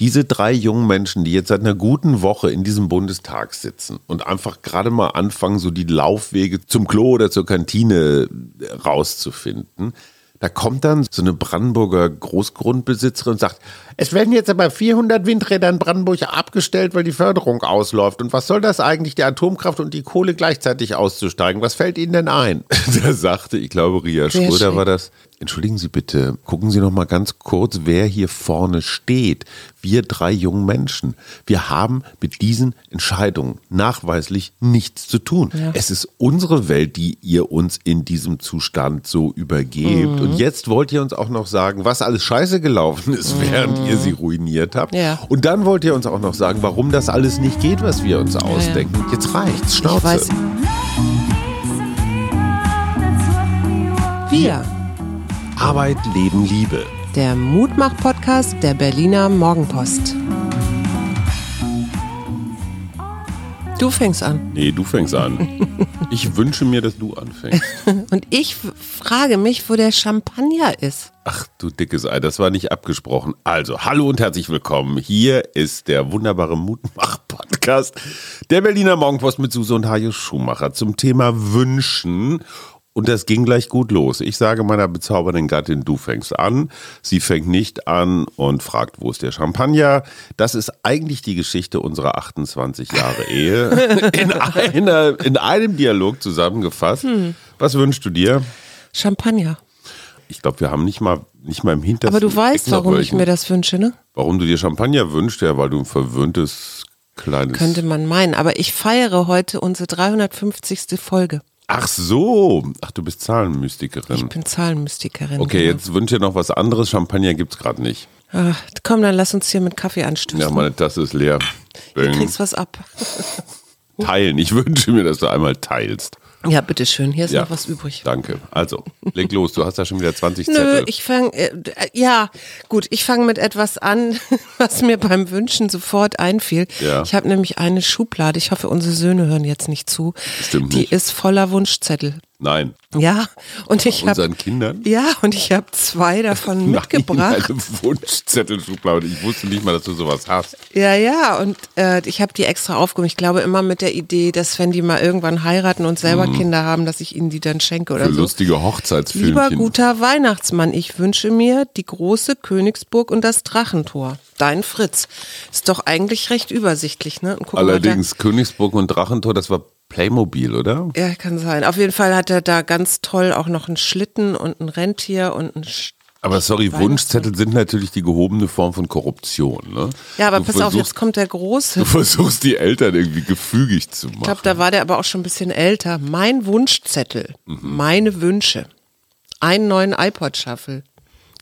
Diese drei jungen Menschen, die jetzt seit einer guten Woche in diesem Bundestag sitzen und einfach gerade mal anfangen, so die Laufwege zum Klo oder zur Kantine rauszufinden, da kommt dann so eine Brandenburger Großgrundbesitzerin und sagt, es werden jetzt aber 400 Windräder in Brandenburg abgestellt, weil die Förderung ausläuft. Und was soll das eigentlich, die Atomkraft und die Kohle gleichzeitig auszusteigen? Was fällt Ihnen denn ein? da sagte, ich glaube, Ria Schröder war das, Entschuldigen Sie bitte, gucken Sie noch mal ganz kurz, wer hier vorne steht. Wir drei jungen Menschen. Wir haben mit diesen Entscheidungen nachweislich nichts zu tun. Ja. Es ist unsere Welt, die ihr uns in diesem Zustand so übergebt. Mhm. Und jetzt wollt ihr uns auch noch sagen, was alles scheiße gelaufen ist, mhm. während ihr sie ruiniert habt. Ja. Und dann wollt ihr uns auch noch sagen, warum das alles nicht geht, was wir uns ausdenken. Ja, jetzt reicht's. Schnauze. Wir Arbeit, Leben, Liebe. Der Mutmach-Podcast der Berliner Morgenpost. Du fängst an. Nee, du fängst an. Ich wünsche mir, dass du anfängst. Und ich frage mich, wo der Champagner ist. Ach du dickes Ei, das war nicht abgesprochen. Also, hallo und herzlich willkommen. Hier ist der wunderbare Mutmach-Podcast der Berliner Morgenpost mit Suse und Hajo Schumacher zum Thema Wünschen. Und das ging gleich gut los. Ich sage meiner bezaubernden Gattin, du fängst an. Sie fängt nicht an und fragt, wo ist der Champagner? Das ist eigentlich die Geschichte unserer 28 Jahre Ehe. In, einer, in einem Dialog zusammengefasst. Hm. Was wünschst du dir? Champagner. Ich glaube, wir haben nicht mal, nicht mal im Hintergrund. Aber du weißt, warum ich mir das wünsche, ne? Warum du dir Champagner wünschst, ja, weil du ein verwöhntes kleines. Könnte man meinen. Aber ich feiere heute unsere 350. Folge. Ach so. Ach, du bist Zahlenmystikerin. Ich bin Zahlenmystikerin. Okay, genau. jetzt wünsche ich dir noch was anderes. Champagner gibt es gerade nicht. Ach, komm, dann lass uns hier mit Kaffee anstößen. Ja, meine Tasse ist leer. Du kriegst was ab. Teilen. Ich wünsche mir, dass du einmal teilst. Ja, bitteschön. Hier ist ja, noch was übrig. Danke. Also, leg los. Du hast da schon wieder 20 Nö, Zettel. ich fange, äh, ja, gut, ich fange mit etwas an, was mir beim Wünschen sofort einfiel. Ja. Ich habe nämlich eine Schublade. Ich hoffe, unsere Söhne hören jetzt nicht zu. Stimmt Die nicht. ist voller Wunschzettel. Nein. Ja, und ich habe unseren Kindern. Ja, und ich habe zwei davon Nein, mitgebracht. Eine Wunschzettelschublade. Ich wusste nicht mal, dass du sowas hast. Ja, ja, und äh, ich habe die extra aufgehoben. Ich glaube immer mit der Idee, dass wenn die mal irgendwann heiraten und selber mhm. Kinder haben, dass ich ihnen die dann schenke oder Für so. lustige Hochzeitsfilmchen. Lieber guter Weihnachtsmann, ich wünsche mir die große Königsburg und das Drachentor. Dein Fritz. Ist doch eigentlich recht übersichtlich, ne? Allerdings Königsburg und Drachentor, das war Playmobil, oder? Ja, kann sein. Auf jeden Fall hat er da ganz toll auch noch einen Schlitten und ein Rentier und ein aber sorry, Wunschzettel sind natürlich die gehobene Form von Korruption. Ne? Ja, aber du pass auf, jetzt kommt der Große. Du versuchst die Eltern irgendwie gefügig zu machen. Ich glaube, da war der aber auch schon ein bisschen älter. Mein Wunschzettel, mhm. meine Wünsche. Einen neuen iPod-Shuffle.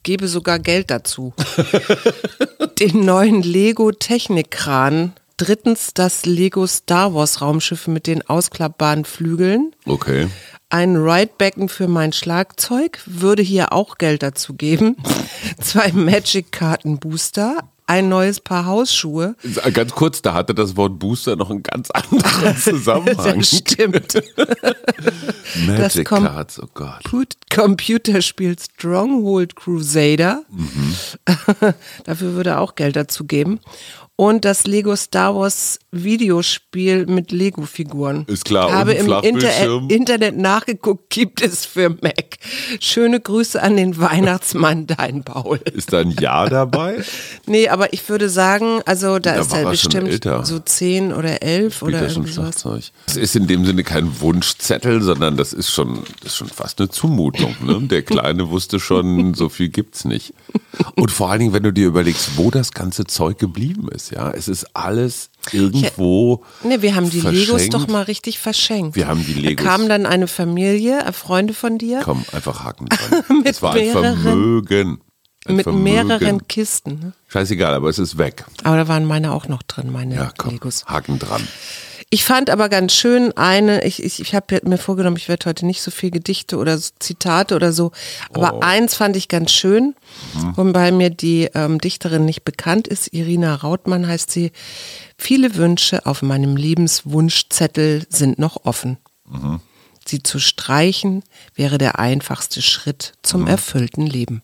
Gebe sogar Geld dazu. Den neuen Lego Technikkran Drittens das Lego Star Wars Raumschiff mit den ausklappbaren Flügeln. Okay. Ein Ridebecken für mein Schlagzeug würde hier auch Geld dazu geben. Zwei Magic-Karten Booster, ein neues Paar Hausschuhe. Ganz kurz, da hatte das Wort Booster noch einen ganz anderen Zusammenhang. das stimmt. Magic das Cards, oh Gott. Computerspiel Stronghold Crusader. Mhm. Dafür würde er auch Geld dazu geben und das Lego Star Wars Videospiel mit Lego-Figuren. Ist klar. Ich habe im Inter Internet nachgeguckt, gibt es für Mac. Schöne Grüße an den Weihnachtsmann, dein Paul. Ist da ein Ja dabei? nee, aber ich würde sagen, also da, da ist er bestimmt so zehn oder elf Spielt oder irgendwie Schlagzeug. Das ist in dem Sinne kein Wunschzettel, sondern das ist schon, das ist schon fast eine Zumutung. Ne? Der Kleine wusste schon, so viel gibt's nicht. Und vor allen Dingen, wenn du dir überlegst, wo das ganze Zeug geblieben ist. Ja, es ist alles irgendwo. Ja, ne, wir haben die verschenkt. Legos doch mal richtig verschenkt. Wir haben die Legos. Da kam dann eine Familie, äh, Freunde von dir. Komm, einfach Haken dran. es war ein Vermögen. Ein mit Vermögen. mehreren Kisten. Ne? Scheißegal, aber es ist weg. Aber da waren meine auch noch drin, meine ja, komm, Legos. Haken dran. Ich fand aber ganz schön eine, ich, ich, ich habe mir vorgenommen, ich werde heute nicht so viel Gedichte oder Zitate oder so, aber oh. eins fand ich ganz schön, mhm. wobei mir die ähm, Dichterin nicht bekannt ist, Irina Rautmann heißt sie. Viele Wünsche auf meinem Lebenswunschzettel sind noch offen. Mhm. Sie zu streichen wäre der einfachste Schritt zum mhm. erfüllten Leben.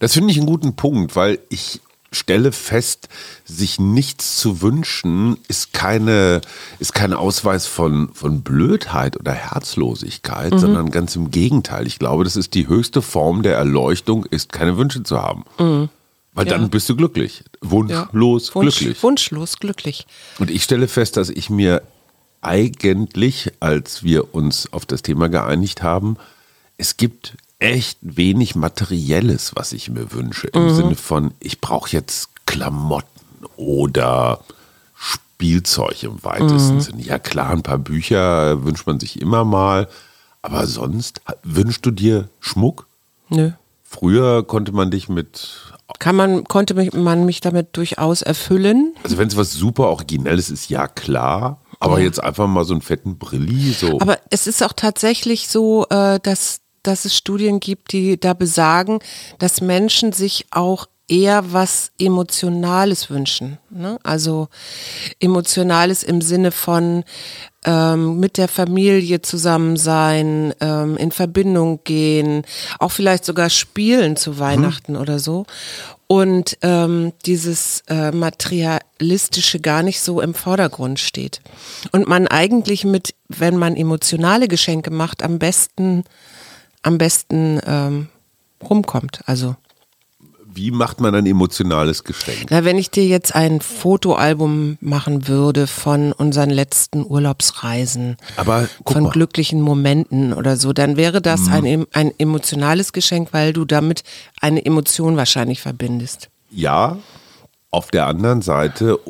Das finde ich einen guten Punkt, weil ich stelle fest, sich nichts zu wünschen, ist keine, ist kein Ausweis von, von Blödheit oder Herzlosigkeit, mhm. sondern ganz im Gegenteil. Ich glaube, das ist die höchste Form der Erleuchtung, ist keine Wünsche zu haben. Mhm. Weil ja. dann bist du glücklich. Wunschlos ja. Wunsch, glücklich. Wunschlos glücklich. Und ich stelle fest, dass ich mir eigentlich, als wir uns auf das Thema geeinigt haben, es gibt echt wenig Materielles, was ich mir wünsche. Im mhm. Sinne von, ich brauche jetzt Klamotten oder Spielzeug im weitesten mhm. Sinne. Ja klar, ein paar Bücher wünscht man sich immer mal. Aber sonst, wünschst du dir Schmuck? Nö. Früher konnte man dich mit kann man, konnte man mich damit durchaus erfüllen? Also wenn es was super Originelles ist, ja klar. Aber ja. jetzt einfach mal so einen fetten Brilli so. Aber es ist auch tatsächlich so, äh, dass, dass es Studien gibt, die da besagen, dass Menschen sich auch eher was Emotionales wünschen. Ne? Also Emotionales im Sinne von ähm, mit der Familie zusammen sein, ähm, in Verbindung gehen, auch vielleicht sogar spielen zu Weihnachten mhm. oder so. Und ähm, dieses äh, Materialistische gar nicht so im Vordergrund steht. Und man eigentlich mit, wenn man emotionale Geschenke macht, am besten, am besten ähm, rumkommt. Also wie macht man ein emotionales Geschenk? Na, wenn ich dir jetzt ein Fotoalbum machen würde von unseren letzten Urlaubsreisen, Aber, von mal. glücklichen Momenten oder so, dann wäre das mhm. ein, ein emotionales Geschenk, weil du damit eine Emotion wahrscheinlich verbindest. Ja, auf der anderen Seite,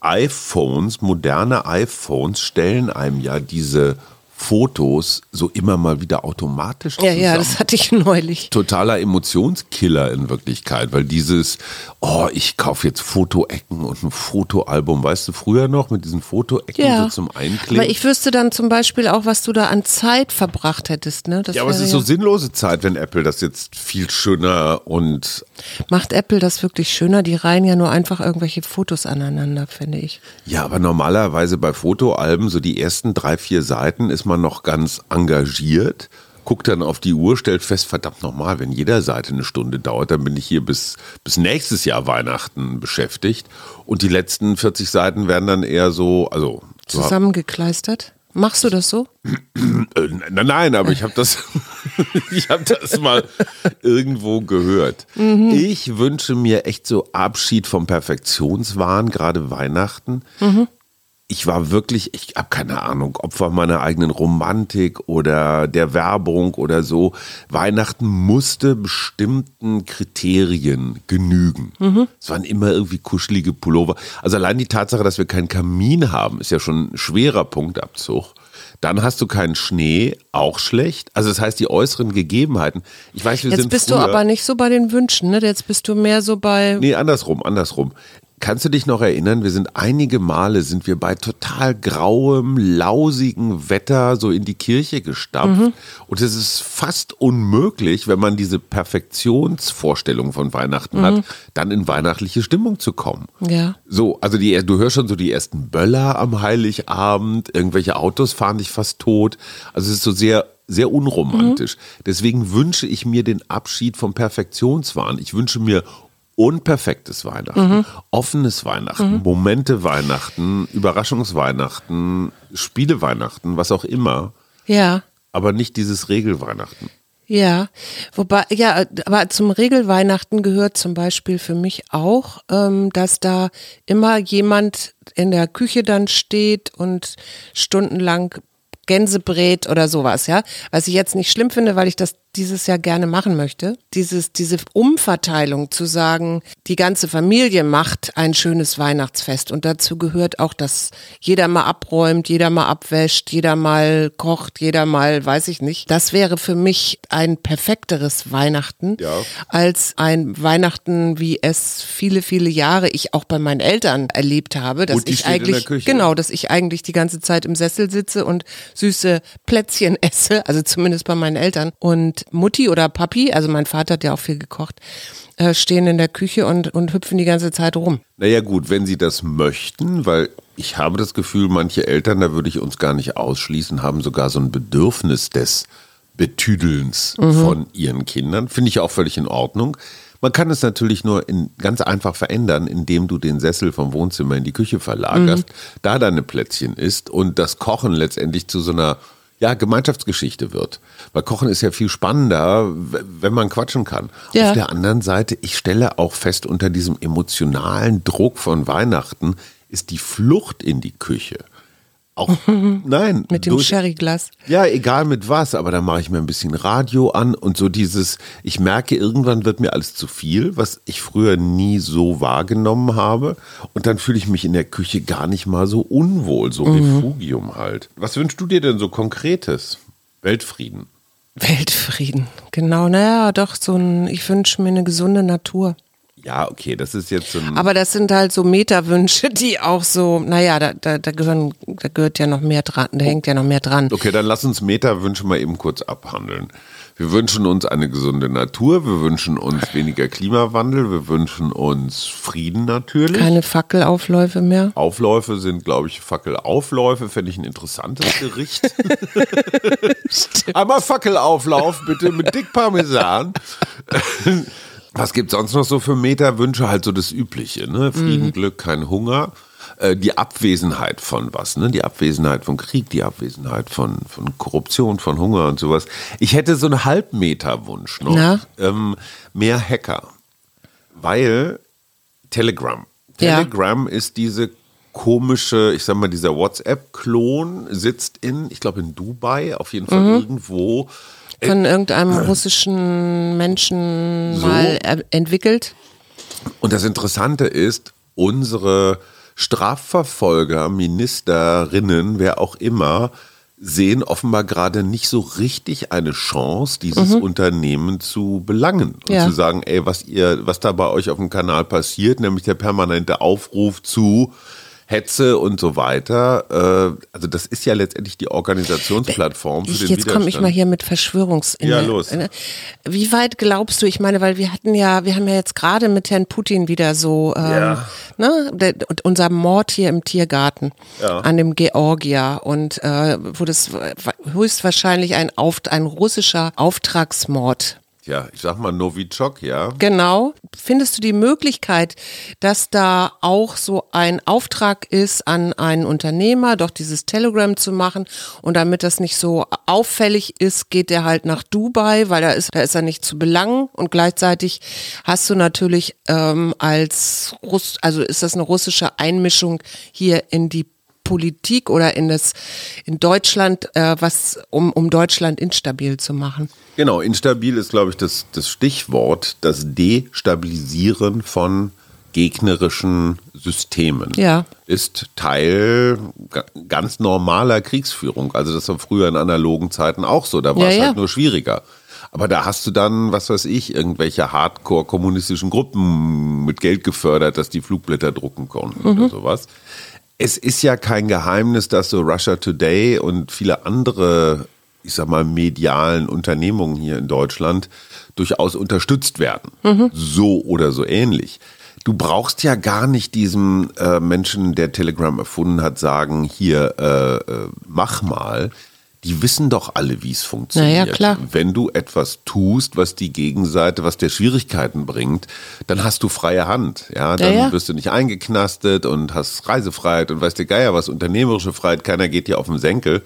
iPhones, moderne iPhones stellen einem ja diese Fotos so immer mal wieder automatisch Ja, zusammen. ja, das hatte ich neulich. Totaler Emotionskiller in Wirklichkeit, weil dieses, oh, ich kaufe jetzt Fotoecken und ein Fotoalbum, weißt du, früher noch mit diesen Fotoecken ja. so zum Einkleben. Aber ich wüsste dann zum Beispiel auch, was du da an Zeit verbracht hättest, ne? Das ja, aber es ist ja so sinnlose Zeit, wenn Apple das jetzt viel schöner und. Macht Apple das wirklich schöner? Die reihen ja nur einfach irgendwelche Fotos aneinander, finde ich. Ja, aber normalerweise bei Fotoalben, so die ersten drei, vier Seiten ist man noch ganz engagiert, guckt dann auf die Uhr, stellt fest, verdammt nochmal, wenn jeder Seite eine Stunde dauert, dann bin ich hier bis, bis nächstes Jahr Weihnachten beschäftigt. Und die letzten 40 Seiten werden dann eher so, also. Zusammengekleistert? Machst du das so? Äh, nein, nein, aber ich habe das, ich habe das mal irgendwo gehört. Mhm. Ich wünsche mir echt so Abschied vom Perfektionswahn, gerade Weihnachten. Mhm ich war wirklich, ich habe keine Ahnung, Opfer meiner eigenen Romantik oder der Werbung oder so. Weihnachten musste bestimmten Kriterien genügen. Mhm. Es waren immer irgendwie kuschelige Pullover. Also allein die Tatsache, dass wir keinen Kamin haben, ist ja schon ein schwerer Punktabzug. Dann hast du keinen Schnee, auch schlecht. Also das heißt, die äußeren Gegebenheiten. Ich weiß, wir Jetzt sind bist früher, du aber nicht so bei den Wünschen, ne? Jetzt bist du mehr so bei. Nee, andersrum, andersrum. Kannst du dich noch erinnern, wir sind einige Male sind wir bei total grauem, lausigen Wetter so in die Kirche gestapft. Mhm. Und es ist fast unmöglich, wenn man diese Perfektionsvorstellung von Weihnachten mhm. hat, dann in weihnachtliche Stimmung zu kommen. Ja. So, also die, du hörst schon so die ersten Böller am Heiligabend, irgendwelche Autos fahren dich fast tot. Also es ist so sehr sehr unromantisch. Mhm. Deswegen wünsche ich mir den Abschied vom Perfektionswahn. Ich wünsche mir unperfektes Weihnachten, mhm. offenes Weihnachten, mhm. Momente Weihnachten, Überraschungsweihnachten, Spiele Weihnachten, was auch immer. Ja. Aber nicht dieses Regelweihnachten. Ja, wobei, ja, aber zum Regelweihnachten gehört zum Beispiel für mich auch, ähm, dass da immer jemand in der Küche dann steht und stundenlang Gänsebrät oder sowas, ja. Was ich jetzt nicht schlimm finde, weil ich das dieses Jahr gerne machen möchte. Dieses, diese Umverteilung zu sagen, die ganze Familie macht ein schönes Weihnachtsfest und dazu gehört auch, dass jeder mal abräumt, jeder mal abwäscht, jeder mal kocht, jeder mal, weiß ich nicht. Das wäre für mich ein perfekteres Weihnachten ja. als ein Weihnachten, wie es viele, viele Jahre ich auch bei meinen Eltern erlebt habe, dass ich eigentlich, genau, dass ich eigentlich die ganze Zeit im Sessel sitze und süße Plätzchen esse, also zumindest bei meinen Eltern und Mutti oder Papi, also mein Vater hat ja auch viel gekocht, äh, stehen in der Küche und, und hüpfen die ganze Zeit rum. Naja gut, wenn sie das möchten, weil ich habe das Gefühl, manche Eltern, da würde ich uns gar nicht ausschließen, haben sogar so ein Bedürfnis des Betüdelns mhm. von ihren Kindern. Finde ich auch völlig in Ordnung. Man kann es natürlich nur in, ganz einfach verändern, indem du den Sessel vom Wohnzimmer in die Küche verlagerst, mhm. da deine Plätzchen isst und das Kochen letztendlich zu so einer ja, Gemeinschaftsgeschichte wird. Weil Kochen ist ja viel spannender, wenn man quatschen kann. Ja. Auf der anderen Seite, ich stelle auch fest, unter diesem emotionalen Druck von Weihnachten ist die Flucht in die Küche auch, nein. mit dem Sherryglas. Ja, egal mit was, aber dann mache ich mir ein bisschen Radio an und so dieses, ich merke, irgendwann wird mir alles zu viel, was ich früher nie so wahrgenommen habe. Und dann fühle ich mich in der Küche gar nicht mal so unwohl, so mhm. Refugium halt. Was wünschst du dir denn so Konkretes? Weltfrieden. Weltfrieden, genau. Naja, doch, so ein, ich wünsche mir eine gesunde Natur. Ja, okay, das ist jetzt so ein. Aber das sind halt so Metawünsche, die auch so, naja, da, da, da, gehören, da gehört ja noch mehr dran, da hängt ja noch mehr dran. Okay, dann lass uns Metawünsche mal eben kurz abhandeln. Wir wünschen uns eine gesunde Natur, wir wünschen uns weniger Klimawandel, wir wünschen uns Frieden natürlich. Keine Fackelaufläufe mehr. Aufläufe sind, glaube ich, Fackelaufläufe, fände ich ein interessantes Gericht. Einmal Fackelauflauf bitte mit dick Parmesan. Was gibt es sonst noch so für Meta-Wünsche? Halt so das Übliche, ne? Frieden, mhm. Glück, kein Hunger. Äh, die Abwesenheit von was, ne? Die Abwesenheit von Krieg, die Abwesenheit von, von Korruption, von Hunger und sowas. Ich hätte so einen Halbmeter-Wunsch noch. Ähm, mehr Hacker. Weil Telegram. Telegram ja. ist diese komische, ich sag mal, dieser WhatsApp-Klon sitzt in, ich glaube in Dubai, auf jeden Fall mhm. irgendwo von irgendeinem russischen Menschen so. mal entwickelt. Und das Interessante ist, unsere Strafverfolger, Ministerinnen, wer auch immer, sehen offenbar gerade nicht so richtig eine Chance, dieses mhm. Unternehmen zu belangen und ja. zu sagen, ey, was ihr, was da bei euch auf dem Kanal passiert, nämlich der permanente Aufruf zu Hetze und so weiter. Äh, also das ist ja letztendlich die Organisationsplattform für ich, den Jetzt komme ich mal hier mit Verschwörungs. Ja, los. Wie weit glaubst du, ich meine, weil wir hatten ja, wir haben ja jetzt gerade mit Herrn Putin wieder so, ähm, ja. ne, der, unser Mord hier im Tiergarten ja. an dem Georgia und äh, wo das höchstwahrscheinlich ein, ein russischer Auftragsmord ja, ich sag mal Novichok, ja. Genau. Findest du die Möglichkeit, dass da auch so ein Auftrag ist an einen Unternehmer, doch dieses Telegram zu machen und damit das nicht so auffällig ist, geht er halt nach Dubai, weil da ist, da ist er nicht zu belangen und gleichzeitig hast du natürlich ähm, als Russ, also ist das eine russische Einmischung hier in die Politik oder in das in Deutschland, äh, was um, um Deutschland instabil zu machen. Genau, instabil ist, glaube ich, das, das Stichwort, das Destabilisieren von gegnerischen Systemen ja. ist Teil ganz normaler Kriegsführung. Also das war früher in analogen Zeiten auch so, da war ja, es halt ja. nur schwieriger. Aber da hast du dann, was weiß ich, irgendwelche Hardcore-kommunistischen Gruppen mit Geld gefördert, dass die Flugblätter drucken konnten mhm. oder sowas. Es ist ja kein Geheimnis, dass so Russia Today und viele andere, ich sag mal, medialen Unternehmungen hier in Deutschland durchaus unterstützt werden. Mhm. So oder so ähnlich. Du brauchst ja gar nicht diesem äh, Menschen, der Telegram erfunden hat, sagen, hier, äh, äh, mach mal die wissen doch alle, wie es funktioniert. Naja, klar. Wenn du etwas tust, was die Gegenseite, was der Schwierigkeiten bringt, dann hast du freie Hand. Ja, dann ja, ja. wirst du nicht eingeknastet und hast Reisefreiheit und weißt du Geier was, unternehmerische Freiheit, keiner geht dir auf den Senkel.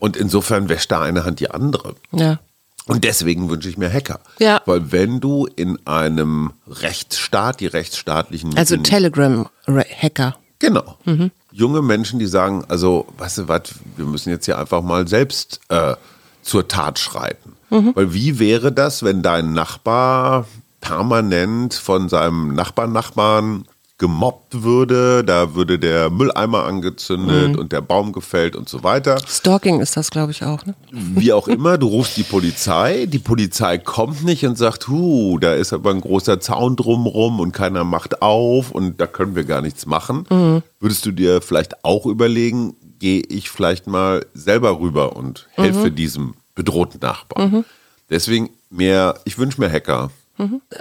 Und insofern wäscht da eine Hand die andere. Ja. Und deswegen wünsche ich mir Hacker. Ja. Weil wenn du in einem Rechtsstaat, die rechtsstaatlichen. Also Telegram-Hacker. Genau. Mhm. Junge Menschen, die sagen, also, weißt du was, wir müssen jetzt hier einfach mal selbst äh, zur Tat schreiten. Mhm. Weil wie wäre das, wenn dein Nachbar permanent von seinem Nachbarn-Nachbarn gemobbt würde, da würde der Mülleimer angezündet mhm. und der Baum gefällt und so weiter. Stalking ist das, glaube ich, auch. Ne? Wie auch immer, du rufst die Polizei, die Polizei kommt nicht und sagt, hu, da ist aber ein großer Zaun drumrum und keiner macht auf und da können wir gar nichts machen. Mhm. Würdest du dir vielleicht auch überlegen, gehe ich vielleicht mal selber rüber und helfe mhm. diesem bedrohten Nachbarn? Mhm. Deswegen mehr, ich wünsche mir Hacker.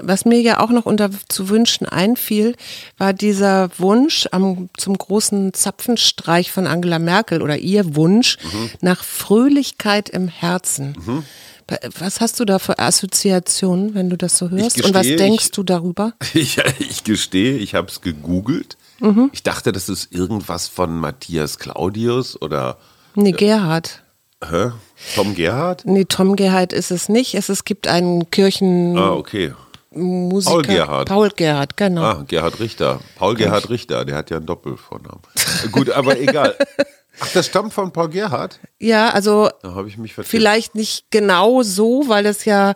Was mir ja auch noch unter zu wünschen einfiel, war dieser Wunsch am, zum großen Zapfenstreich von Angela Merkel oder ihr Wunsch mhm. nach Fröhlichkeit im Herzen. Mhm. Was hast du da für Assoziationen, wenn du das so hörst? gestehe, Und was denkst ich- du darüber? Ich, ich gestehe, ich habe es gegoogelt. Mhm. Ich dachte, das ist irgendwas von Matthias Claudius oder Nee, Gerhard. hä? Tom Gerhardt. Nee, Tom Gerhard ist es nicht. Es, es gibt einen Kirchenmusiker. Ah, okay. Paul Gerhard. Paul Gerhard, genau. Ah, Gerhard Richter. Paul Gerhard Richter, der hat ja einen Doppelvornamen. Gut, aber egal. Ach, das stammt von Paul Gerhard? Ja, also Da habe ich mich vertippt. vielleicht nicht genau so, weil das ja.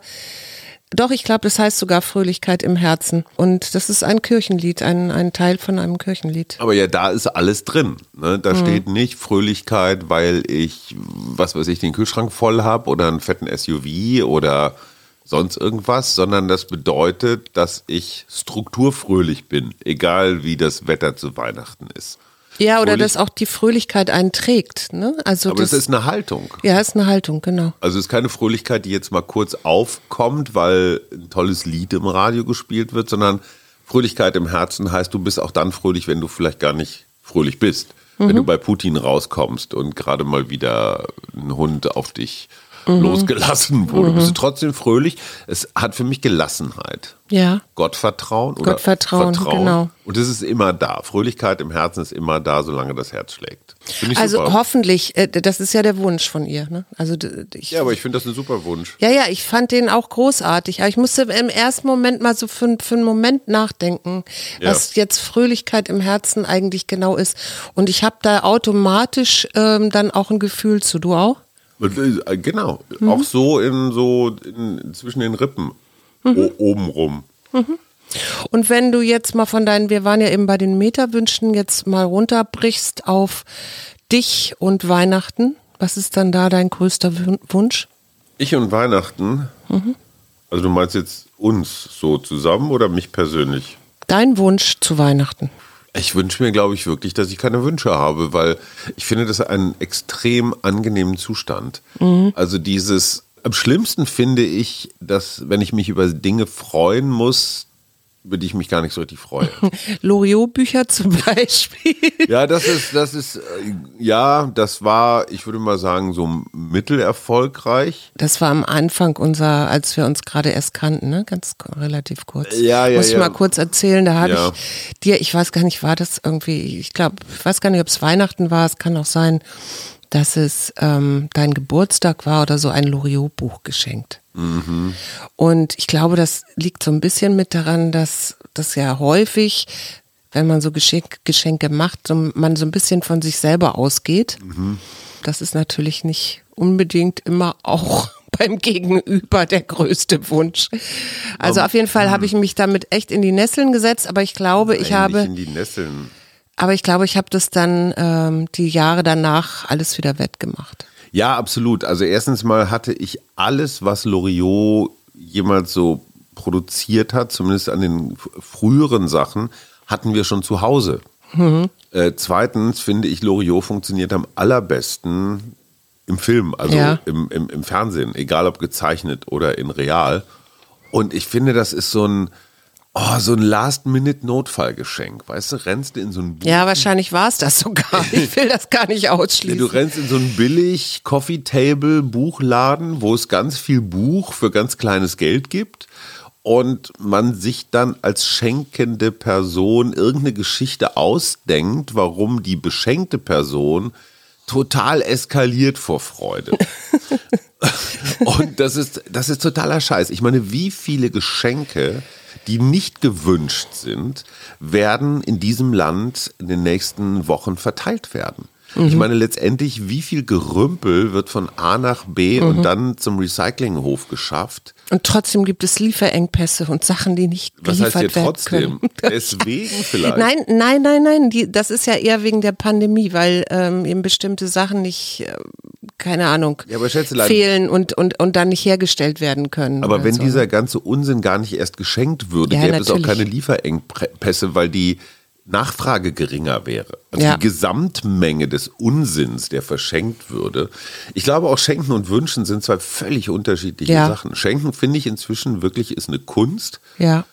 Doch, ich glaube, das heißt sogar Fröhlichkeit im Herzen. Und das ist ein Kirchenlied, ein, ein Teil von einem Kirchenlied. Aber ja, da ist alles drin. Ne? Mhm. Da steht nicht Fröhlichkeit, weil ich, was weiß ich, den Kühlschrank voll habe oder einen fetten SUV oder sonst irgendwas, sondern das bedeutet, dass ich strukturfröhlich bin, egal wie das Wetter zu Weihnachten ist. Ja, oder Fröhlich- dass auch die Fröhlichkeit einen trägt. Ne? Also Aber das, ist eine Haltung. ja, ist eine Haltung, genau. Also es ist keine Fröhlichkeit, die jetzt mal kurz aufkommt, weil ein tolles Lied im Radio gespielt wird, sondern Fröhlichkeit im Herzen heißt, du bist auch dann fröhlich, wenn du vielleicht gar nicht fröhlich bist. Wenn du bei Putin rauskommst und gerade mal wieder ein Hund auf dich losgelassen wurde, bist du trotzdem fröhlich. Es hat für mich Gelassenheit. Ja. Gottvertrauen oder Gottvertrauen, Vertrauen. genau. Und es ist immer da. Fröhlichkeit im Herzen ist immer da, solange das Herz schlägt. Ich Also super. hoffentlich, äh, das ist ja der Wunsch von ihr. Ne? Also ich, Ja, aber ich finde das ein super Wunsch. Ja, ja, ich fand den auch großartig. Aber ich musste im ersten Moment mal so für, für einen Moment nachdenken, Ja. was jetzt Fröhlichkeit im Herzen eigentlich genau ist. Und ich habe da automatisch ähm, dann auch ein Gefühl zu. Du auch? Äh, Genau, Mhm. auch so in so in, zwischen den Rippen Mhm. oben rum. Und wenn du jetzt mal von deinen, wir waren ja eben bei den Meterwünschen, jetzt mal runterbrichst auf dich und Weihnachten, was ist dann da dein größter Wunsch? Ich und Weihnachten. Mhm. Also du meinst jetzt uns so zusammen oder mich persönlich? Dein Wunsch zu Weihnachten? Ich wünsche mir, glaube ich, wirklich, dass ich keine Wünsche habe, weil ich finde das einen extrem angenehmen Zustand. Mhm. Also dieses, am schlimmsten finde ich, dass wenn ich mich über Dinge freuen muss, über die ich mich gar nicht so richtig freue. Loriot-Bücher zum Beispiel. Ja, das ist, das ist, äh, ja, das war, ich würde mal sagen, so mittelerfolgreich. Das war am Anfang unser, als wir uns gerade erst kannten, ne? Ganz relativ kurz. Ja, ja, Muss ich ja. mal kurz erzählen. Da habe Ja. ich dir, ich weiß gar nicht, war das irgendwie, ich glaube, ich weiß gar nicht, ob es Weihnachten war. Es kann auch sein, dass es ähm, dein Geburtstag war oder so ein Loriot-Buch geschenkt. Mhm. Und ich glaube, das liegt so ein bisschen mit daran, dass das ja häufig, wenn man so Geschenk, Geschenke macht, so, man so ein bisschen von sich selber ausgeht. Mhm. Das ist natürlich nicht unbedingt immer auch beim Gegenüber der größte Wunsch. Also auf jeden Fall habe ich mich damit echt in die Nesseln gesetzt, aber ich glaube, ich habe, in die Nesseln. aber ich glaube, ich habe das dann ähm, die Jahre danach alles wieder wettgemacht. Ja, absolut. Also erstens mal hatte ich alles, was Loriot jemals so produziert hat, zumindest an den früheren Sachen, hatten wir schon zu Hause. Äh, zweitens finde ich, Loriot funktioniert am allerbesten im Film, also Ja. im, im, im Fernsehen, egal ob gezeichnet oder in real. Und ich finde, das ist so ein, oh, so ein Last-Minute-Notfallgeschenk. Weißt du, rennst du in so ein Buch Ja, wahrscheinlich war es das sogar. Ich will das gar nicht ausschließen. du rennst in so einen billig Coffee Table Buchladen, wo es ganz viel Buch für ganz kleines Geld gibt und man sich dann als schenkende Person irgendeine Geschichte ausdenkt, warum die beschenkte Person total eskaliert vor Freude. und das ist, das ist totaler Scheiß. Ich meine, wie viele Geschenke, die nicht gewünscht sind, werden in diesem Land in den nächsten Wochen verteilt werden? Ich meine, letztendlich, wie viel Gerümpel wird von A nach B und dann zum Recyclinghof geschafft? Und trotzdem gibt es Lieferengpässe und Sachen, die nicht Was geliefert heißt hier werden trotzdem? können. Deswegen vielleicht. Nein, nein, nein, nein. Die, das ist ja eher wegen der Pandemie, weil ähm, eben bestimmte Sachen nicht, äh, keine Ahnung, Ja, fehlen und, und, und dann nicht hergestellt werden können. Aber wenn so. dieser ganze Unsinn gar nicht erst geschenkt würde, Ja, gäbe es auch natürlich. keine Lieferengpässe, weil die Nachfrage geringer wäre. Also Ja. die Gesamtmenge des Unsinns, der verschenkt würde. Ich glaube, auch Schenken und Wünschen sind zwei völlig unterschiedliche Ja. Sachen. Schenken finde ich inzwischen wirklich ist eine Kunst. Ja.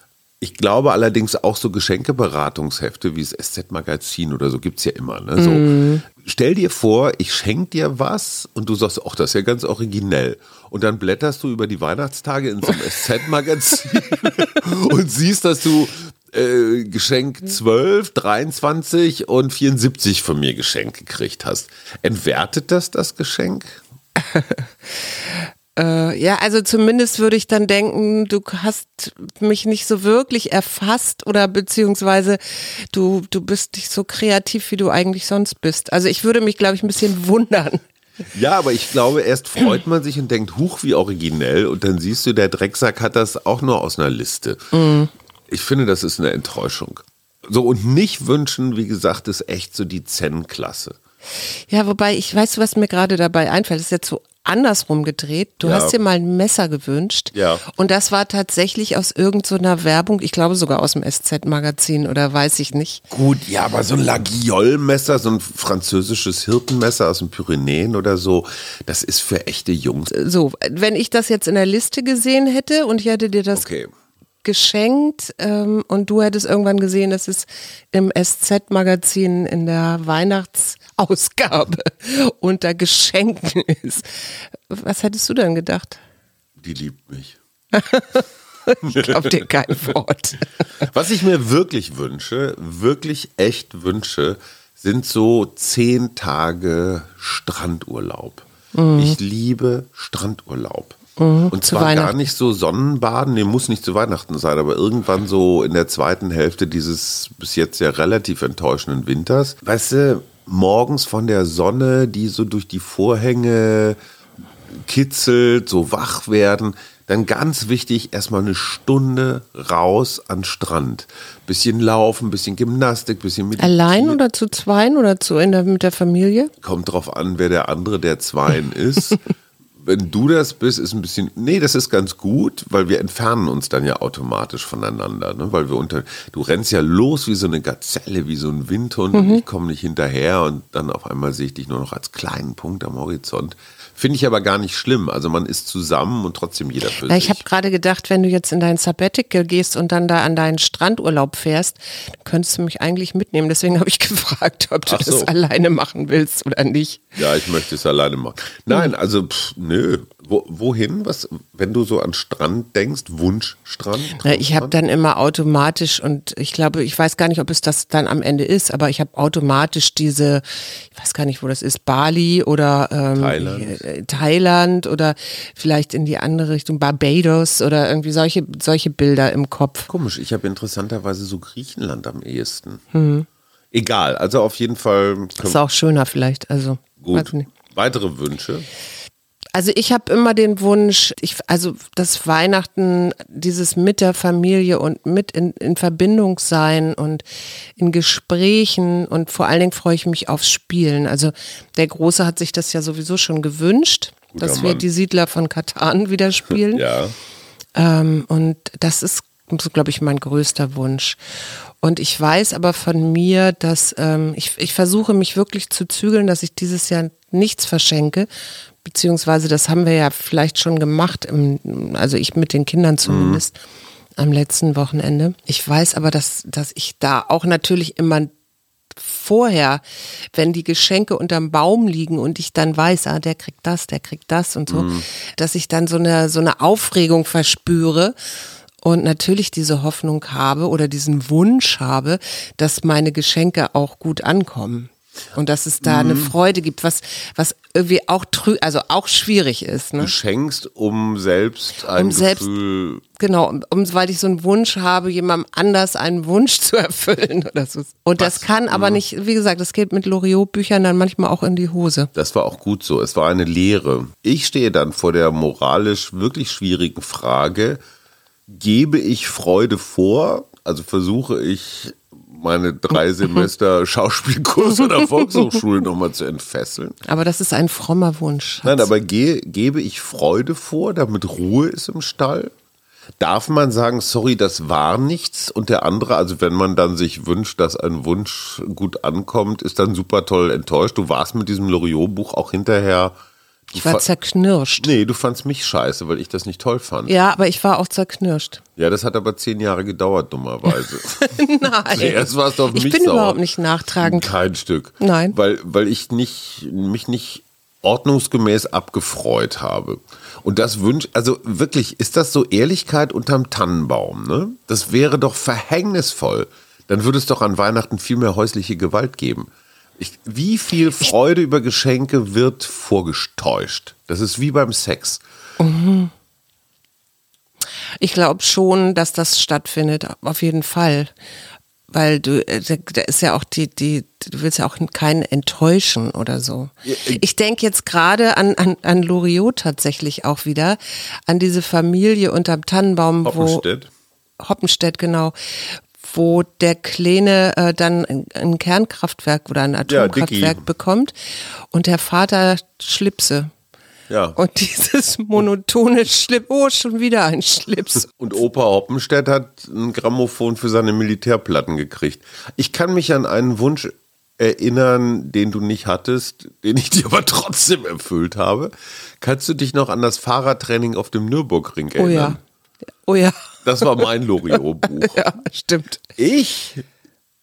Ich glaube allerdings auch so Geschenkeberatungshefte wie das SZ-Magazin oder so gibt's ja immer. Ne? So, Mhm. Stell dir vor, ich schenke dir was und du sagst, ach, das ist ja ganz originell. Und dann blätterst du über die Weihnachtstage in so einem SZ-Magazin und siehst, dass du äh, Geschenk 12, 23 und 74 von mir geschenkt gekriegt hast. Entwertet das das Geschenk? Äh, ja, also zumindest würde ich dann denken, du hast mich nicht so wirklich erfasst oder beziehungsweise du, du bist nicht so kreativ, wie du eigentlich sonst bist. Also ich würde mich, glaube ich, ein bisschen wundern. Ja, aber ich glaube, erst freut man sich und denkt, huch, wie originell. Und dann siehst du, der Drecksack hat das auch nur aus einer Liste. Ich finde, das ist eine Enttäuschung. So, und nicht wünschen, wie gesagt, ist echt so die Zen-Klasse. Ja, wobei ich weiß, was mir gerade dabei einfällt, das ist jetzt so andersrum gedreht. Du Ja. hast dir mal ein Messer gewünscht. Ja. Und das war tatsächlich aus irgendeiner Werbung, ich glaube sogar aus dem SZ-Magazin oder weiß ich nicht. Gut, ja, aber so ein Laguiole-Messer, so ein französisches Hirtenmesser aus den Pyrenäen oder so, das ist für echte Jungs. So, wenn ich das jetzt in der Liste gesehen hätte und ich hätte dir das Okay. Geschenkt ähm, und du hättest irgendwann gesehen, dass es im SZ-Magazin in der Weihnachtsausgabe unter Geschenken ist. Was hättest du dann gedacht? Die liebt mich. Ich glaube dir kein Wort. Was ich mir wirklich wünsche, wirklich echt wünsche, sind so zehn Tage Strandurlaub. Ich liebe Strandurlaub. Und zu zwar gar nicht so Sonnenbaden, nee, muss nicht zu Weihnachten sein, aber irgendwann so in der zweiten Hälfte dieses bis jetzt ja relativ enttäuschenden Winters. Weißt du, morgens von der Sonne, die so durch die Vorhänge kitzelt, so wach werden. Dann ganz wichtig, erstmal eine Stunde raus an den Strand. Bisschen laufen, bisschen Gymnastik, bisschen meditieren. Allein oder zu zweien oder zu in der, mit der Familie? Kommt drauf an, wer der andere der Zweien ist. Wenn du das bist, ist ein bisschen, nee, das ist ganz gut, weil wir entfernen uns dann ja automatisch voneinander, ne? weil wir unter, du rennst ja los wie so eine Gazelle, wie so ein Windhund und ich komme nicht hinterher und dann auf einmal sehe ich dich nur noch als kleinen Punkt am Horizont. Finde ich aber gar nicht schlimm. Also man ist zusammen und trotzdem jeder für Na, sich. ich habe gerade gedacht, wenn du jetzt in dein Sabbatical gehst und dann da an deinen Strandurlaub fährst, dann könntest du mich eigentlich mitnehmen. Deswegen habe ich gefragt, ob du so. das alleine machen willst oder nicht. Ja, ich möchte es alleine machen. Nein, also pff, nö. Wo, wohin? Was, wenn du so an Strand denkst, Wunschstrand? Ja, ich habe dann immer automatisch und ich glaube, ich weiß gar nicht, ob es das dann am Ende ist, aber ich habe automatisch diese, ich weiß gar nicht, wo das ist, Bali oder ähm, Thailand. Äh, Thailand oder vielleicht in die andere Richtung Barbados oder irgendwie solche solche Bilder im Kopf. Komisch, ich habe interessanterweise so Griechenland am ehesten. Mhm. Egal, also auf jeden Fall Ist auch schöner vielleicht, also gut. Weitere Wünsche? Also ich habe immer den Wunsch, ich, also das Weihnachten, dieses mit der Familie und mit in, in Verbindung sein und in Gesprächen und vor allen Dingen freue ich mich aufs Spielen. Also der Große hat sich das ja sowieso schon gewünscht, Guter dass wir Mann. die Siedler von Katan wieder spielen. Ja. Ähm, und das ist, glaube ich, mein größter Wunsch. Und ich weiß aber von mir, dass ähm, ich, ich versuche mich wirklich zu zügeln, dass ich dieses Jahr nichts verschenke. Beziehungsweise das haben wir ja vielleicht schon gemacht, im, also ich mit den Kindern zumindest am letzten Wochenende. Ich weiß aber, dass, dass ich da auch natürlich immer vorher, wenn die Geschenke unterm Baum liegen und ich dann weiß, ah, der kriegt das, der kriegt das und so, dass ich dann so eine, so eine Aufregung verspüre und natürlich diese Hoffnung habe oder diesen Wunsch habe, dass meine Geschenke auch gut ankommen. Und dass es da eine Freude gibt, was, was irgendwie auch trü also auch schwierig ist. Ne? Du schenkst, um selbst ein Um selbst- Gefühl. Genau, um, um, weil ich so einen Wunsch habe, jemandem anders einen Wunsch zu erfüllen oder so. Und das Was? kann aber nicht, wie gesagt, das geht mit Loriot-Büchern dann manchmal auch in die Hose. Das war auch gut so. Es war eine Lehre. Ich stehe dann vor der moralisch wirklich schwierigen Frage, gebe ich Freude vor? Also versuche ich meine drei Semester Schauspielkurs an der Volkshochschule nochmal zu entfesseln. Aber das ist ein frommer Wunsch. Nein, aber ge gebe ich Freude vor, damit Ruhe ist im Stall? Darf man sagen, sorry, das war nichts und der andere, also wenn man dann sich wünscht, dass ein Wunsch gut ankommt, ist dann super toll enttäuscht. Du warst mit diesem Loriot-Buch auch hinterher Ich war zerknirscht. Nee, du fandst mich scheiße, weil ich das nicht toll fand. Ja, aber ich war auch zerknirscht. Ja, das hat aber zehn Jahre gedauert, dummerweise. Nein. Zuerst warst du auf ich mich bin sauer. überhaupt nicht nachtragend. Kein Stück. Nein. Weil, weil ich nicht, mich nicht ordnungsgemäß abgefreut habe. Und das wünscht, also wirklich, ist das so Ehrlichkeit unterm Tannenbaum, ne? Das wäre doch verhängnisvoll. Dann würde es doch an Weihnachten viel mehr häusliche Gewalt geben. Ich, wie viel Freude über Geschenke wird vorgetäuscht? Das ist wie beim Sex. Ich glaube schon, dass das stattfindet, auf jeden Fall. Weil du, äh, da ist ja auch die, die, du willst ja auch keinen enttäuschen oder so. Ich denke jetzt gerade an, an, an Loriot tatsächlich auch wieder, an diese Familie unterm Tannenbaum, wo Hoppenstedt. Hoppenstedt, genau, wo der Kleine äh, dann ein, ein Kernkraftwerk oder ein Atomkraftwerk Dicky. bekommt und der Vater Schlipse. Ja. Und dieses monotone Schlips, oh, schon wieder ein Schlips. Und Opa Hoppenstedt hat ein Grammophon für seine Militärplatten gekriegt. Ich kann mich an einen Wunsch erinnern, den du nicht hattest, den ich dir aber trotzdem erfüllt habe. Kannst du dich noch an das Fahrradtraining auf dem Nürburgring Oh ja. erinnern? Oh ja. Das war mein Loriot-Buch. Ja, stimmt. Ich,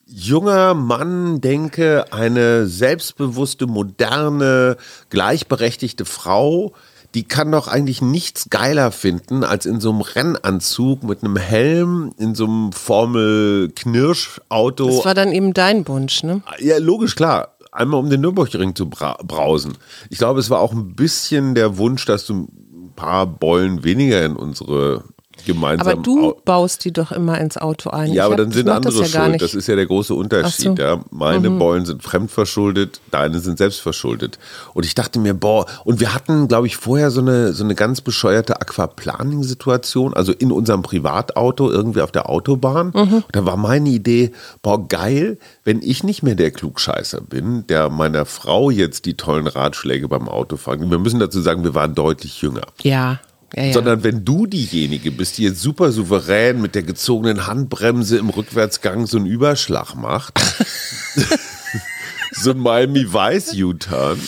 junger Mann, denke, eine selbstbewusste, moderne, gleichberechtigte Frau, die kann doch eigentlich nichts geiler finden, als in so einem Rennanzug mit einem Helm, in so einem Formel-Knirsch-Auto. Das war dann eben dein Wunsch, ne? Ja, logisch, klar. Einmal um den Nürburgring zu bra brausen. Ich glaube, es war auch ein bisschen der Wunsch, dass du ein paar Beulen weniger in unsere gemeinsam Aber du Au- baust die doch immer ins Auto ein. ja, Ich aber dann sind andere das ja schuld. Das ist ja der große Unterschied. So. Mhm. Ja. Meine Beulen sind fremdverschuldet, deine sind selbstverschuldet. Und ich dachte mir, boah, und wir hatten, glaube ich, vorher so eine, so eine ganz bescheuerte Aquaplaning-Situation, also in unserem Privatauto, irgendwie auf der Autobahn. Mhm. Da war meine Idee, boah, geil, wenn ich nicht mehr der Klugscheißer bin, der meiner Frau jetzt die tollen Ratschläge beim Autofahren. Wir müssen dazu sagen, wir waren deutlich jünger. ja, ja, ja. Sondern wenn du diejenige bist, die jetzt super souverän mit der gezogenen Handbremse im Rückwärtsgang so einen Überschlag macht, so ein Miami Vice U-Turn.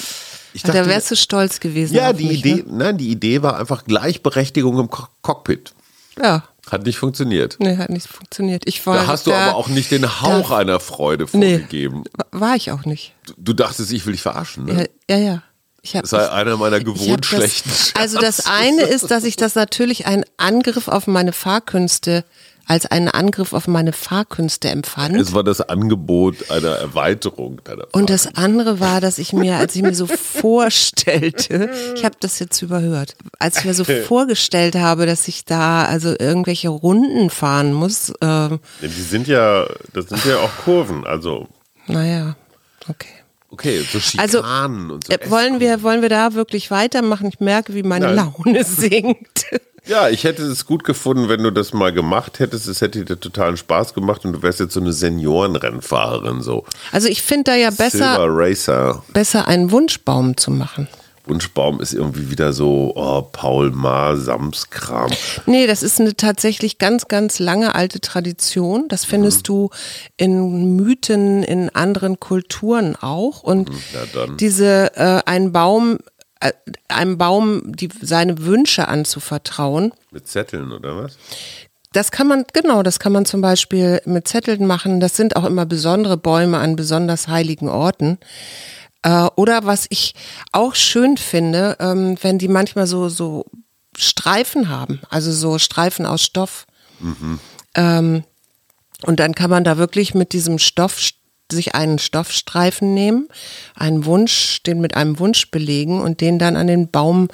Ich da wärst du stolz gewesen. ja, die mich, Idee, nein, die Idee war einfach Gleichberechtigung im Co Cockpit. Ne? Ja, Hat nicht funktioniert. nee, hat nicht funktioniert. Ich war, Da hast du aber auch nicht den Hauch einer Freude vorgegeben. War ich auch nicht. Hm. Du dachtest, ich will dich verarschen. Ne? Ja, ja. ja. Ich hab, Das sei einer meiner gewohnt das, schlechten Also das eine ist, dass ich das natürlich einen Angriff auf meine Fahrkünste als einen Angriff auf meine Fahrkünste empfand. Es war das Angebot einer Erweiterung deiner Und das andere war, dass ich mir, als ich mir so vorstellte, ich habe das jetzt überhört, als ich mir so vorgestellt habe, dass ich da also irgendwelche Runden fahren muss, ähm, Die sind ja, das sind ja auch Kurven, also naja, okay. Okay, so Also Schikanen und so. äh, wollen wir, wollen wir da wirklich weitermachen? Ich merke, wie meine Nein. Laune sinkt. Ja, ich hätte es gut gefunden, wenn du das mal gemacht hättest. Es hätte dir totalen Spaß gemacht und du wärst jetzt so eine Seniorenrennfahrerin, so. Also ich finde da ja besser, besser einen Wunschbaum zu machen. Wunschbaum ist irgendwie wieder so, oh, Paul Maar, Samskram. Nee, das ist eine tatsächlich ganz, ganz lange alte Tradition. Das findest Mhm. du in Mythen, in anderen Kulturen auch. Und dann. diese, äh, ein Baum, äh, einem Baum die, seine Wünsche anzuvertrauen, Mit Zetteln oder was? das kann man, genau, das kann man zum Beispiel mit Zetteln machen. Das sind auch immer besondere Bäume an besonders heiligen Orten. Äh, oder was ich auch schön finde, ähm, wenn die manchmal so, so Streifen haben, also so Streifen aus Stoff. Ähm, und dann kann man da wirklich mit diesem Stoff sich einen Stoffstreifen nehmen, einen Wunsch, den mit einem Wunsch belegen und den dann an den Baum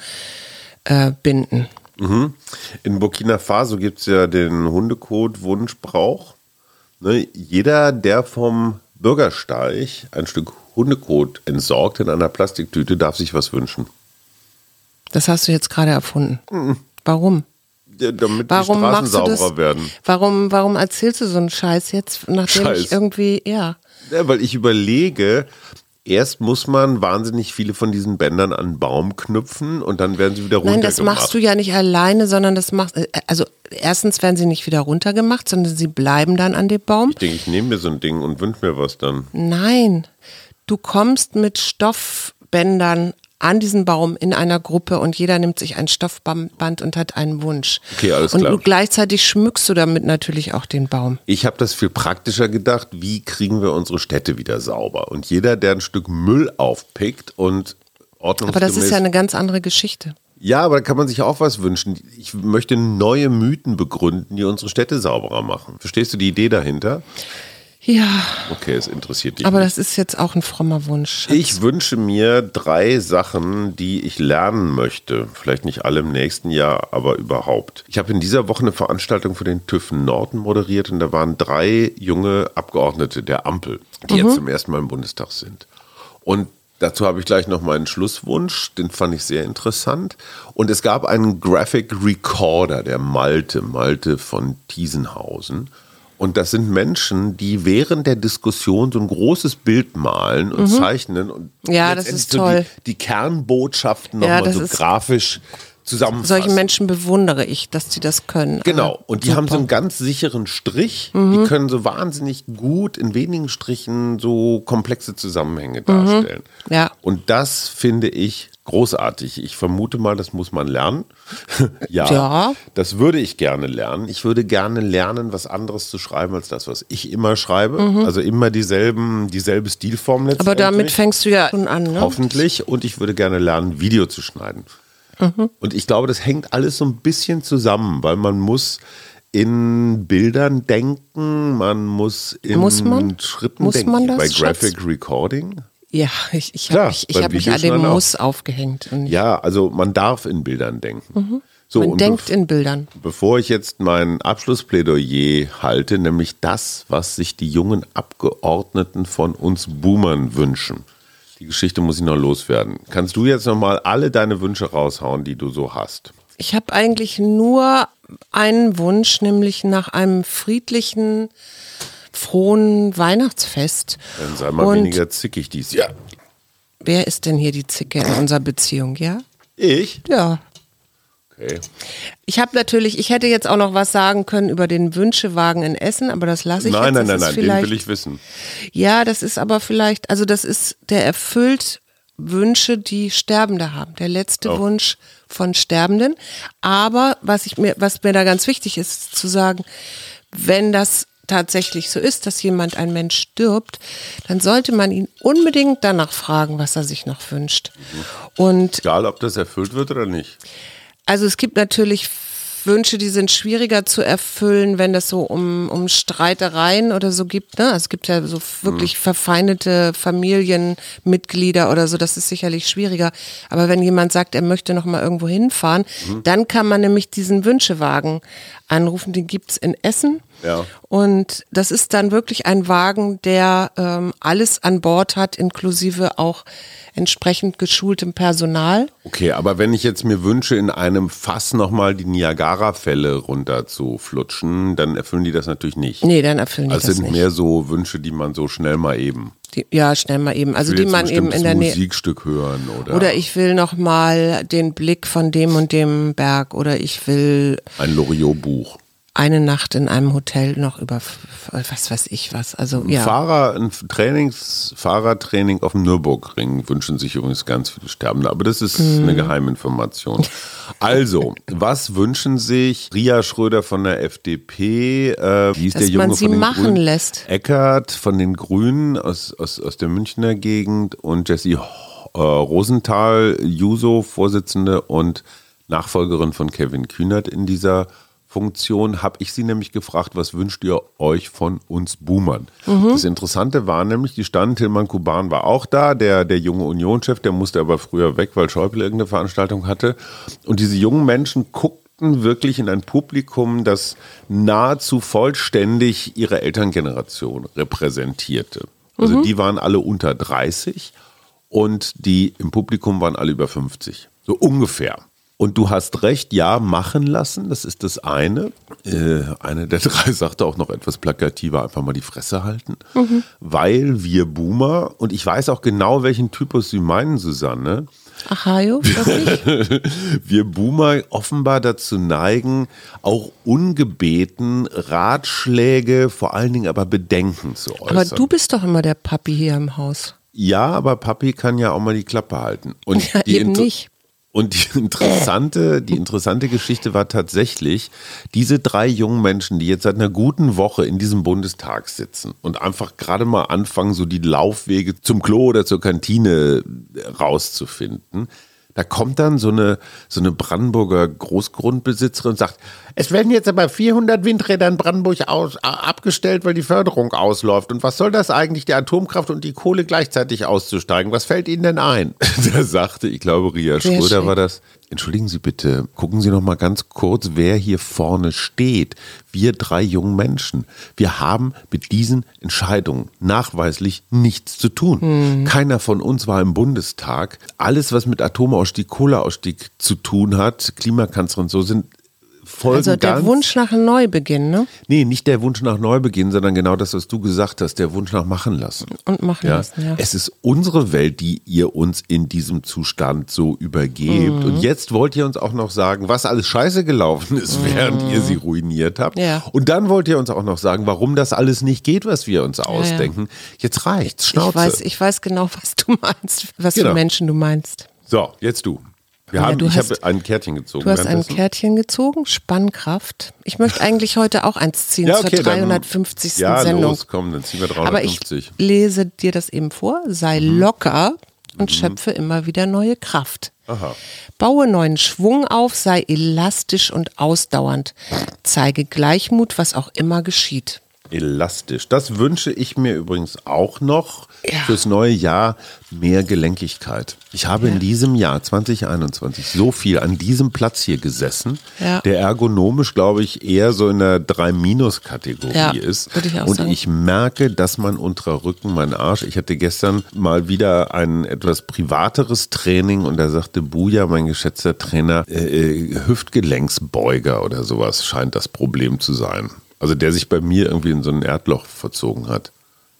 äh, binden. Mhm. In Burkina Faso gibt es ja den Hundekot-Wunschbrauch. Ne, jeder, der vom Bürgersteig ein Stück Hundekot entsorgt in einer Plastiktüte, darf sich was wünschen. Das hast du jetzt gerade erfunden. Warum? Ja, damit Warum die Straßen sauberer werden. Warum, warum erzählst du so einen Scheiß jetzt, nachdem Scheiß. ich irgendwie, ja. Ja, weil ich überlege, erst muss man wahnsinnig viele von diesen Bändern an einen Baum knüpfen und dann werden sie wieder Nein, das runtergemacht. machst du ja nicht alleine, sondern das machst, äh, also erstens werden sie nicht wieder runtergemacht, sondern sie bleiben dann an dem Baum. Ich denke, ich nehme mir so ein Ding und wünsche mir was dann. Nein, du kommst mit Stoffbändern an diesen Baum in einer Gruppe und jeder nimmt sich ein Stoffband und hat einen Wunsch. Okay, alles und klar. du gleichzeitig schmückst du damit natürlich auch den Baum. Ich habe das viel praktischer gedacht, wie kriegen wir unsere Städte wieder sauber? Und jeder, der ein Stück Müll aufpickt und ordnungsgemäß... Aber das ist ja eine ganz andere Geschichte. Ja, aber da kann man sich auch was wünschen. Ich möchte neue Mythen begründen, die unsere Städte sauberer machen. Verstehst du die Idee dahinter? Ja, Okay, es interessiert dich aber nicht. das ist jetzt auch ein frommer Wunsch. Ich wünsche mir drei Sachen, die ich lernen möchte. Vielleicht nicht alle im nächsten Jahr, aber überhaupt. Ich habe in dieser Woche eine Veranstaltung für den TÜV Norden moderiert und da waren drei junge Abgeordnete der Ampel, die jetzt zum ersten Mal im Bundestag sind. Und dazu habe ich gleich noch meinen Schlusswunsch, den fand ich sehr interessant. Und es gab einen Graphic Recorder, der Malte, Malte von Thiesenhausen. Und das sind Menschen, die während der Diskussion so ein großes Bild malen und zeichnen und Mhm. Ja, das letztendlich ist so toll. Die, die Kernbotschaften Ja, nochmal so grafisch zusammenfassen. Solche Menschen bewundere ich, dass sie das können. Genau, Aber und die haben so super. Mhm. einen ganz sicheren Strich. Die können so wahnsinnig gut in wenigen Strichen so komplexe Zusammenhänge darstellen. Mhm. Ja. Und das finde ich großartig. Ich vermute mal, das muss man lernen. ja, Ja. Das würde ich gerne lernen. Ich würde gerne lernen, was anderes zu schreiben als das, was ich immer schreibe. Also immer dieselben, dieselbe Stilform Mhm. Aber letztendlich. damit fängst du ja schon an, ne? Hoffentlich. Und ich würde gerne lernen, Video zu schneiden. Mhm. Und ich glaube, das hängt alles so ein bisschen zusammen, weil man muss in Bildern denken, man muss in Muss man? Schritten Muss denken. man das, Bei Schatz? Graphic Recording? Ja, ich, ich habe mich, ich hab mich an auch. Muss aufgehängt. Ja, also man darf in Bildern denken. So, man denkt in Bildern. Bevor ich jetzt mein Abschlussplädoyer halte, nämlich das, was sich die jungen Abgeordneten von uns Boomern wünschen. Die Geschichte muss ich noch loswerden. Kannst du jetzt noch mal alle deine Wünsche raushauen, die du so hast? Ich habe eigentlich nur einen Wunsch, nämlich nach einem friedlichen, frohen Weihnachtsfest. Dann sei mal Und weniger zickig dies Jahr. wer ist denn hier die Zicke in unserer Beziehung, ja? Ich? Ja. Okay. Ich habe natürlich, ich hätte jetzt auch noch was sagen können über den Wünschewagen in Essen, aber das lasse ich Nein, jetzt. nein, Das nein, ist nein, den will ich wissen. Ja, das ist aber vielleicht, also das ist, der erfüllt Wünsche, die Sterbende haben. Der letzte Oh. Wunsch von Sterbenden. Aber was ich mir, was mir da ganz wichtig ist, zu sagen, wenn das tatsächlich so ist, dass jemand, ein Mensch stirbt, dann sollte man ihn unbedingt danach fragen, was er sich noch wünscht. Und Egal, ob das erfüllt wird oder nicht. also es gibt natürlich Wünsche, die sind schwieriger zu erfüllen, wenn das so um, um Streitereien oder so gibt. Ne? Also Es gibt ja so wirklich verfeindete Familienmitglieder oder so, das ist sicherlich schwieriger. Aber wenn jemand sagt, er möchte noch mal irgendwo hinfahren, dann kann man nämlich diesen Wünschewagen anrufen. Den gibt's in Essen. Ja. Und das ist dann wirklich ein Wagen, der ähm, alles an Bord hat, inklusive auch entsprechend geschultem Personal. Okay, aber wenn ich jetzt mir wünsche, in einem Fass nochmal die Niagara-Fälle runter zu flutschen, dann erfüllen die das natürlich nicht. Nee, dann erfüllen die Also das sind nicht. mehr so Wünsche, die man so schnell mal eben. Die, ja, schnell mal eben. Also die man eben in der Nähe. Musikstück hören oder, Oder ich will noch mal den Blick von dem und dem Berg oder ich will ein Loriot-Buch. Eine Nacht in einem Hotel noch über was weiß ich was. Also Ein ja. Fahrer, ein Trainings, Fahrertraining auf dem Nürburgring wünschen sich übrigens ganz viele Sterbende, aber das ist Mhm. eine Geheiminformation. Also, was wünschen sich Ria Schröder von der FDP, äh, wie ist Dass der Junge man sie von den machen Grünen? lässt. Eckert von den Grünen aus, aus, aus der Münchner Gegend und Jessie äh, Rosenthal, Juso, Vorsitzende und Nachfolgerin von Kevin Kühnert in dieser Funktion, habe ich sie nämlich gefragt, was wünscht ihr euch von uns Boomern? Das Interessante war nämlich, die standen, Tilman Kuban war auch da, der, der junge Unionschef, der musste aber früher weg, weil Schäuble irgendeine Veranstaltung hatte. Und diese jungen Menschen guckten wirklich in ein Publikum, das nahezu vollständig ihre Elterngeneration repräsentierte. Also die waren alle unter 30 und die im Publikum waren alle über 50. So ungefähr. Und du hast recht, ja, machen lassen, das ist das eine. Äh, eine der drei sagte auch noch etwas plakativer, einfach mal die Fresse halten. Weil wir Boomer, und ich weiß auch genau, welchen Typus sie meinen, Susanne, Achajo, wirklich? wir Boomer offenbar dazu neigen, auch ungebeten Ratschläge, vor allen Dingen aber Bedenken zu äußern. Aber du bist doch immer der Papi hier im Haus. Ja, aber Papi kann ja auch mal die Klappe halten. Und Ja, die eben Inter- nicht. Und die interessante, die interessante Geschichte war tatsächlich, diese drei jungen Menschen, die jetzt seit einer guten Woche in diesem Bundestag sitzen und einfach gerade mal anfangen, so die Laufwege zum Klo oder zur Kantine rauszufinden, da kommt dann so eine, so eine Brandenburger Großgrundbesitzerin und sagt, es werden jetzt aber 400 Windräder in Brandenburg aus, abgestellt, weil die Förderung ausläuft. Und was soll das eigentlich, die Atomkraft und die Kohle gleichzeitig auszusteigen? Was fällt Ihnen denn ein? da sagte, ich glaube, Ria Sehr Schröder war das. Entschuldigen Sie bitte, gucken Sie noch mal ganz kurz, wer hier vorne steht. Wir drei jungen Menschen. Wir haben mit diesen Entscheidungen nachweislich nichts zu tun. Hm. Keiner von uns war im Bundestag. Alles, was mit Atomausstieg, Kohleausstieg zu tun hat, Klimakanzlerin, so sind Folgen Also der ganz Wunsch nach Neubeginn, ne? Nee, nicht der Wunsch nach Neubeginn, sondern genau das, was du gesagt hast, der Wunsch nach machen lassen. Und machen Ja? lassen, ja. Es ist unsere Welt, die ihr uns in diesem Zustand so übergebt. Mhm. Und jetzt wollt ihr uns auch noch sagen, was alles scheiße gelaufen ist, während ihr sie ruiniert habt. Mhm. Ja. Und dann wollt ihr uns auch noch sagen, warum das alles nicht geht, was wir uns ausdenken. Jetzt reicht's, Schnauze. Ich weiß, ich weiß genau, was du meinst, was Genau. für Menschen du meinst. so, jetzt du. Wir Ja, haben, du ich hast- habe ein Kärtchen gezogen. Du hast ein. Kärtchen gezogen, Spannkraft. Ich möchte eigentlich heute auch eins ziehen ja, zur okay, dann- 350. Ja, Sendung. los, komm, dann ziehen wir Aber ich 350. lese dir das eben vor. Sei Mhm. locker und schöpfe immer wieder neue Kraft. Aha. Baue neuen Schwung auf, sei elastisch und ausdauernd. Zeige Gleichmut, was auch immer geschieht. Elastisch. Das wünsche ich mir übrigens auch noch Ja. fürs neue Jahr mehr Gelenkigkeit. Ich habe in diesem Jahr 2021 so viel an diesem Platz hier gesessen, Ja. der ergonomisch, glaube ich, eher so in der 3-Kategorie Ja, ist. ich auch Und sagen. ich merke, dass mein unterer Rücken, mein Arsch, ich hatte gestern mal wieder ein etwas privateres Training und da sagte Buja, mein geschätzter Trainer, äh, äh, Hüftgelenksbeuger oder sowas scheint das Problem zu sein. Also der sich bei mir irgendwie in so ein Erdloch verzogen hat.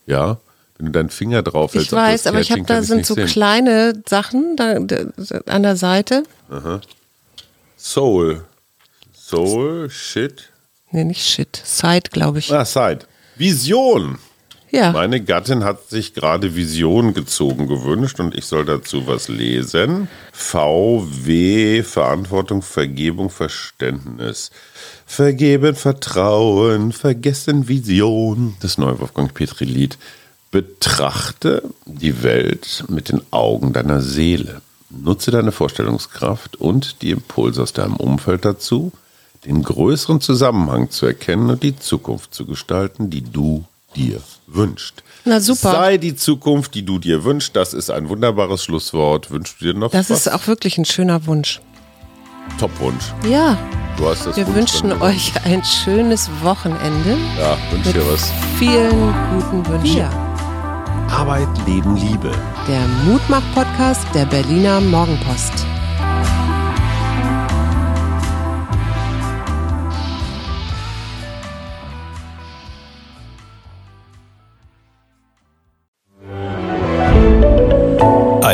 Ja, wenn du deinen Finger drauf hältst. Ich weiß, aber ich habe da sind so sehen. kleine Sachen da, da, an der Seite. Soul. Soul, Shit. Nee, nicht Shit. Side, glaube ich. Ah, Side. Vision. Ja. Meine Gattin hat sich gerade Vision gezogen gewünscht und ich soll dazu was lesen. VW, Verantwortung, Vergebung, Verständnis. Vergeben, Vertrauen, vergessen, Vision. Das neue Wolfgang Petri Lied. Betrachte die Welt mit den Augen deiner Seele. Nutze deine Vorstellungskraft und die Impulse aus deinem Umfeld dazu, den größeren Zusammenhang zu erkennen und die Zukunft zu gestalten, die du dir wünschst. Na super. Sei die Zukunft, die du dir wünschst. Das ist ein wunderbares Schlusswort. Wünschst du dir noch Das was? ist auch wirklich ein schöner Wunsch. Top-Wunsch. Ja, Du hast das wir gut wünschen euch ein schönes Wochenende Ja, wünsch mit dir was. vielen guten Wünschen. Arbeit, Leben, Liebe. Der Mutmach-Podcast der Berliner Morgenpost.